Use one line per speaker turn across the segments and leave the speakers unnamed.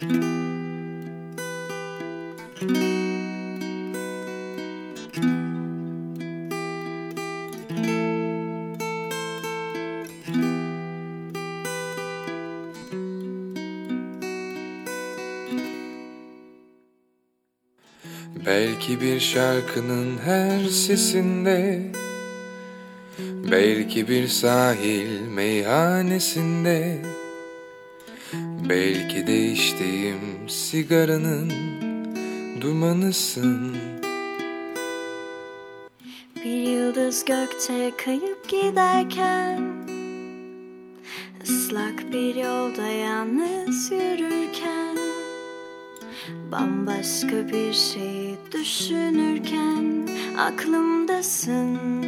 Belki bir şarkının her sesinde Belki bir sahil meyhanesinde Belki de içtiğim sigaranın dumanısın.
Bir yıldız gökte kayıp giderken ıslak bir yolda yalnız yürürken Bambaşka bir şeyi düşünürken aklımdasın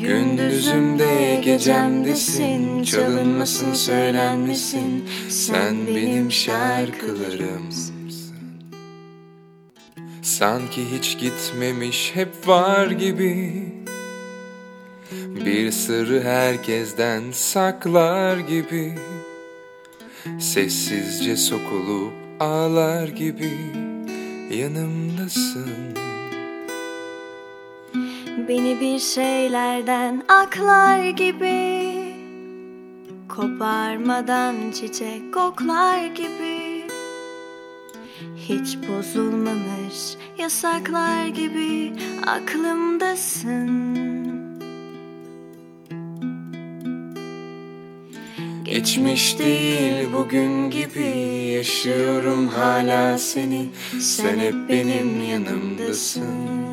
Gündüzümde gecemdesin Çalınmasın söylenmesin. Sen benim şarkılarımsın Sanki hiç gitmemiş hep var gibi. Bir sırrı herkesten saklar gibi. Sessizce sokulup ağlar gibi. Yanımdasın
Beni bir şeylerden aklar gibi Koparmadan çiçek koklar gibi. Hiç bozulmamış yasaklar gibi aklımdasın.
Geçmiş değil bugün gibi yaşıyorum hala seni. Sen hep benim yanımdasın